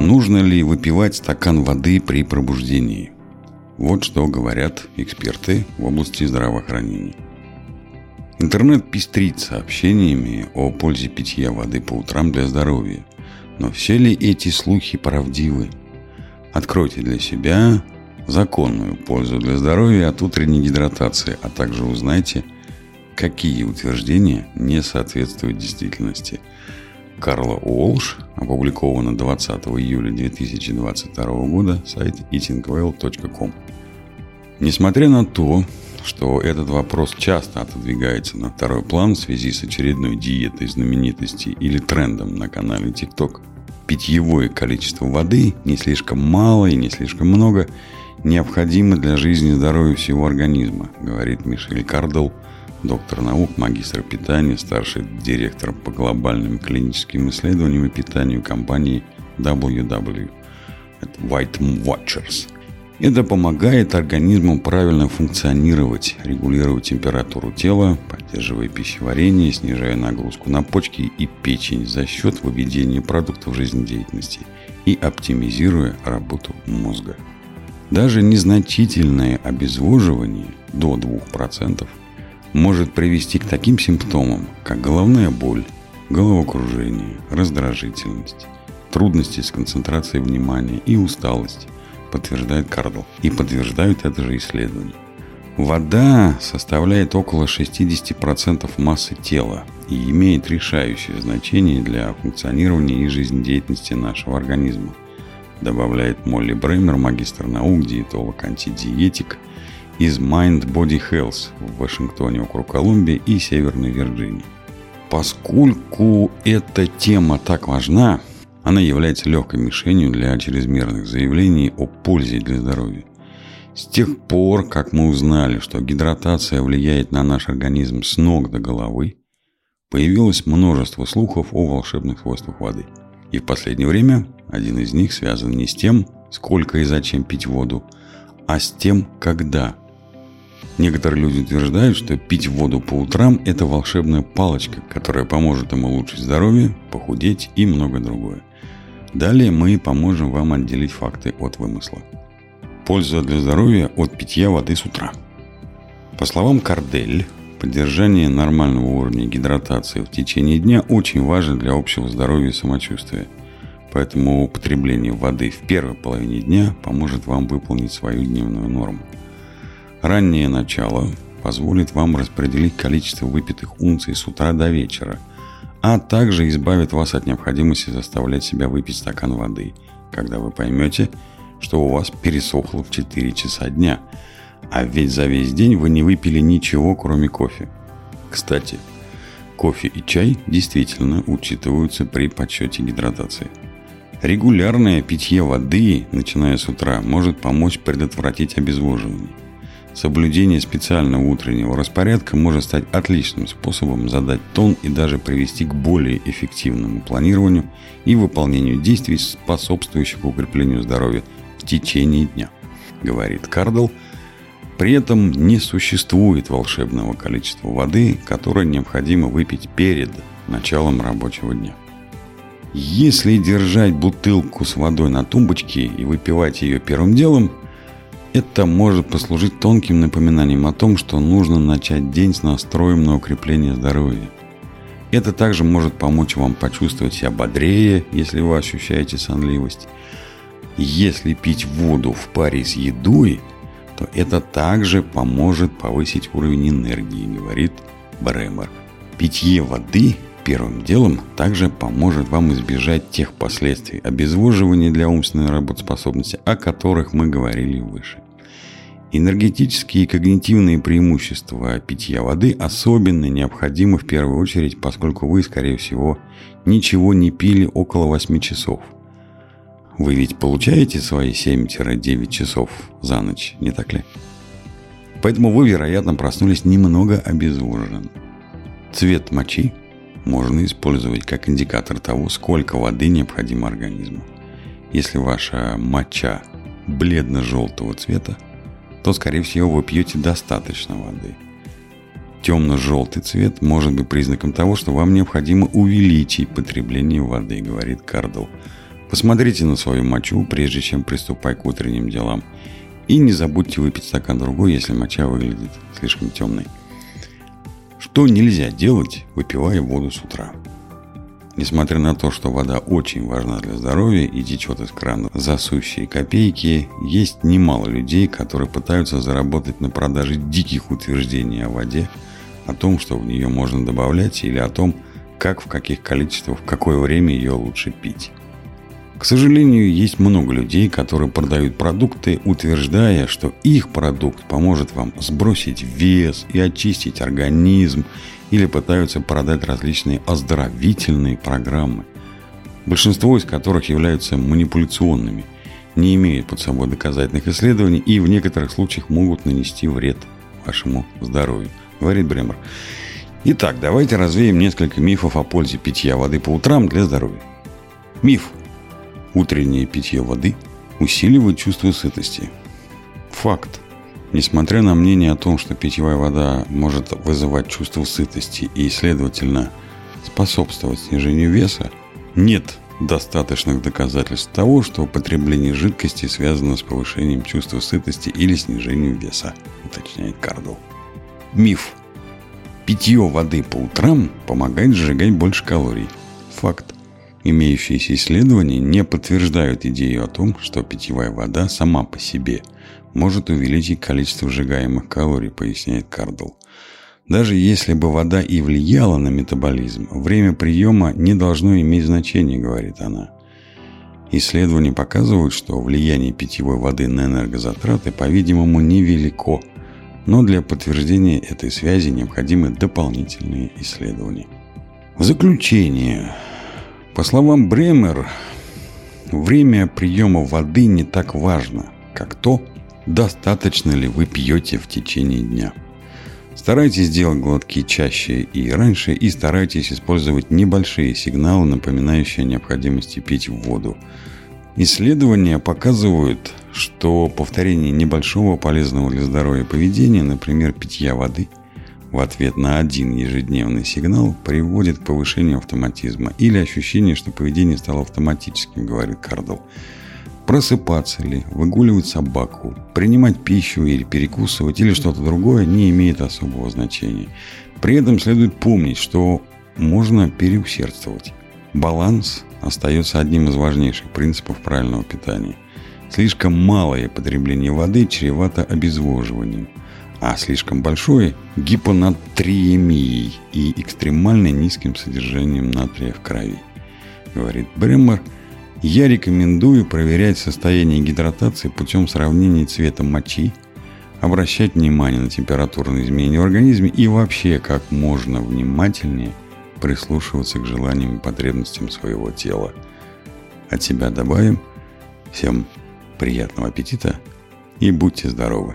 Нужно ли выпивать стакан воды при пробуждении? Вот что говорят эксперты в области здравоохранения. Интернет пестрит сообщениями о пользе питья воды по утрам для здоровья. Но все ли эти слухи правдивы? Откройте для себя законную пользу для здоровья от утренней гидратации, а также узнайте, какие утверждения не соответствуют действительности. Карла Уолш, опубликовано 20 июля 2022 года, сайт eatingwell.com. Несмотря на то, что этот вопрос часто отодвигается на второй план в связи с очередной диетой знаменитости или трендом на канале TikTok, питьевое количество воды не слишком мало и не слишком много необходимо для жизни и здоровья всего организма, говорит Мишель Кардел, доктор наук, магистр питания, старший директор по глобальным клиническим исследованиям и питанию компании WW. White Watchers – это помогает организму правильно функционировать, регулировать температуру тела, поддерживая пищеварение, снижая нагрузку на почки и печень за счет выведения продуктов жизнедеятельности и оптимизируя работу мозга. Даже незначительное обезвоживание до 2% может привести к таким симптомам, как головная боль, головокружение, раздражительность, трудности с концентрацией внимания и усталость – подтверждает Кардл. И подтверждают это же исследования. Вода составляет около 60% массы тела и имеет решающее значение для функционирования и жизнедеятельности нашего организма, добавляет Молли Бреймер, магистр наук, диетолог, антидиетик из Mind Body Health в Вашингтоне, округ Колумбия и Северной Вирджинии. Поскольку эта тема так важна, она является легкой мишенью для чрезмерных заявлений о пользе для здоровья. С тех пор, как мы узнали, что гидратация влияет на наш организм с ног до головы, появилось множество слухов о волшебных свойствах воды. И в последнее время один из них связан не с тем, сколько и зачем пить воду, а с тем, когда. Некоторые люди утверждают, что пить воду по утрам – это волшебная палочка, которая поможет им улучшить здоровье, похудеть и многое другое. Далее мы поможем вам отделить факты от вымысла. Польза для здоровья от питья воды с утра. По словам Кардель, поддержание нормального уровня гидратации в течение дня очень важно для общего здоровья и самочувствия. Поэтому употребление воды в первой половине дня поможет вам выполнить свою дневную норму. Раннее начало позволит вам распределить количество выпитых унций с утра до вечера – а также избавит вас от необходимости заставлять себя выпить стакан воды, когда вы поймете, что у вас пересохло в 4 часа дня, а ведь за весь день вы не выпили ничего, кроме кофе. Кстати, кофе и чай действительно учитываются при подсчете гидратации. Регулярное питье воды, начиная с утра, может помочь предотвратить обезвоживание. Соблюдение специального утреннего распорядка может стать отличным способом задать тон и даже привести к более эффективному планированию и выполнению действий, способствующих укреплению здоровья в течение дня, говорит Кардл. При этом не существует волшебного количества воды, которое необходимо выпить перед началом рабочего дня. Если держать бутылку с водой на тумбочке и выпивать ее первым делом, это может послужить тонким напоминанием о том, что нужно начать день с настроем на укрепление здоровья. Это также может помочь вам почувствовать себя бодрее, если вы ощущаете сонливость. Если пить воду в паре с едой, то это также поможет повысить уровень энергии, говорит Бремер. Питье воды первым делом также поможет вам избежать тех последствий обезвоживания для умственной работоспособности, о которых мы говорили выше. Энергетические и когнитивные преимущества питья воды особенно необходимы в первую очередь, поскольку вы, скорее всего, ничего не пили около 8 часов. Вы ведь получаете свои 7-9 часов за ночь, не так ли? Поэтому вы, вероятно, проснулись немного обезвожен. Цвет мочи можно использовать как индикатор того, сколько воды необходимо организму. Если ваша моча бледно-желтого цвета, то, скорее всего, вы пьете достаточно воды. Темно-желтый цвет может быть признаком того, что вам необходимо увеличить потребление воды, говорит Кардл. Посмотрите на свою мочу, прежде чем приступать к утренним делам. И не забудьте выпить стакан другой, если моча выглядит слишком темной. Что нельзя делать, выпивая воду с утра? Несмотря на то, что вода очень важна для здоровья и течет из крана за сущие копейки, есть немало людей, которые пытаются заработать на продаже диких утверждений о воде, о том, что в нее можно добавлять или о том, как в каких количествах, в какое время ее лучше пить. К сожалению, есть много людей, которые продают продукты, утверждая, что их продукт поможет вам сбросить вес и очистить организм, или пытаются продать различные оздоровительные программы, большинство из которых являются манипуляционными, не имеют под собой доказательных исследований и в некоторых случаях могут нанести вред вашему здоровью, говорит Бремер. Итак, давайте развеем несколько мифов о пользе питья воды по утрам для здоровья. Миф – Утреннее питье воды усиливает чувство сытости. Факт. Несмотря на мнение о том, что питьевая вода может вызывать чувство сытости и, следовательно, способствовать снижению веса, нет достаточных доказательств того, что употребление жидкости связано с повышением чувства сытости или снижением веса, уточняет Кардл. Миф. Питье воды по утрам помогает сжигать больше калорий. Факт. Имеющиеся исследования не подтверждают идею о том, что питьевая вода сама по себе может увеличить количество сжигаемых калорий, поясняет Кардл. Даже если бы вода и влияла на метаболизм, время приема не должно иметь значения, говорит она. Исследования показывают, что влияние питьевой воды на энергозатраты, по-видимому, невелико, но для подтверждения этой связи необходимы дополнительные исследования. В заключение, по словам Бремер, время приема воды не так важно, как то, достаточно ли вы пьете в течение дня. Старайтесь делать глотки чаще и раньше, и старайтесь использовать небольшие сигналы, напоминающие о необходимости пить воду. Исследования показывают, что повторение небольшого полезного для здоровья поведения, например, питья воды – в ответ на один ежедневный сигнал приводит к повышению автоматизма или ощущение, что поведение стало автоматическим, говорит Кардл. Просыпаться ли, выгуливать собаку, принимать пищу или перекусывать или что-то другое не имеет особого значения. При этом следует помнить, что можно переусердствовать. Баланс остается одним из важнейших принципов правильного питания. Слишком малое потребление воды чревато обезвоживанием – а слишком большое – гипонатриемией и экстремально низким содержанием натрия в крови. Говорит Бреммер, я рекомендую проверять состояние гидратации путем сравнения цвета мочи, обращать внимание на температурные изменения в организме и вообще как можно внимательнее прислушиваться к желаниям и потребностям своего тела. От себя добавим. Всем приятного аппетита и будьте здоровы!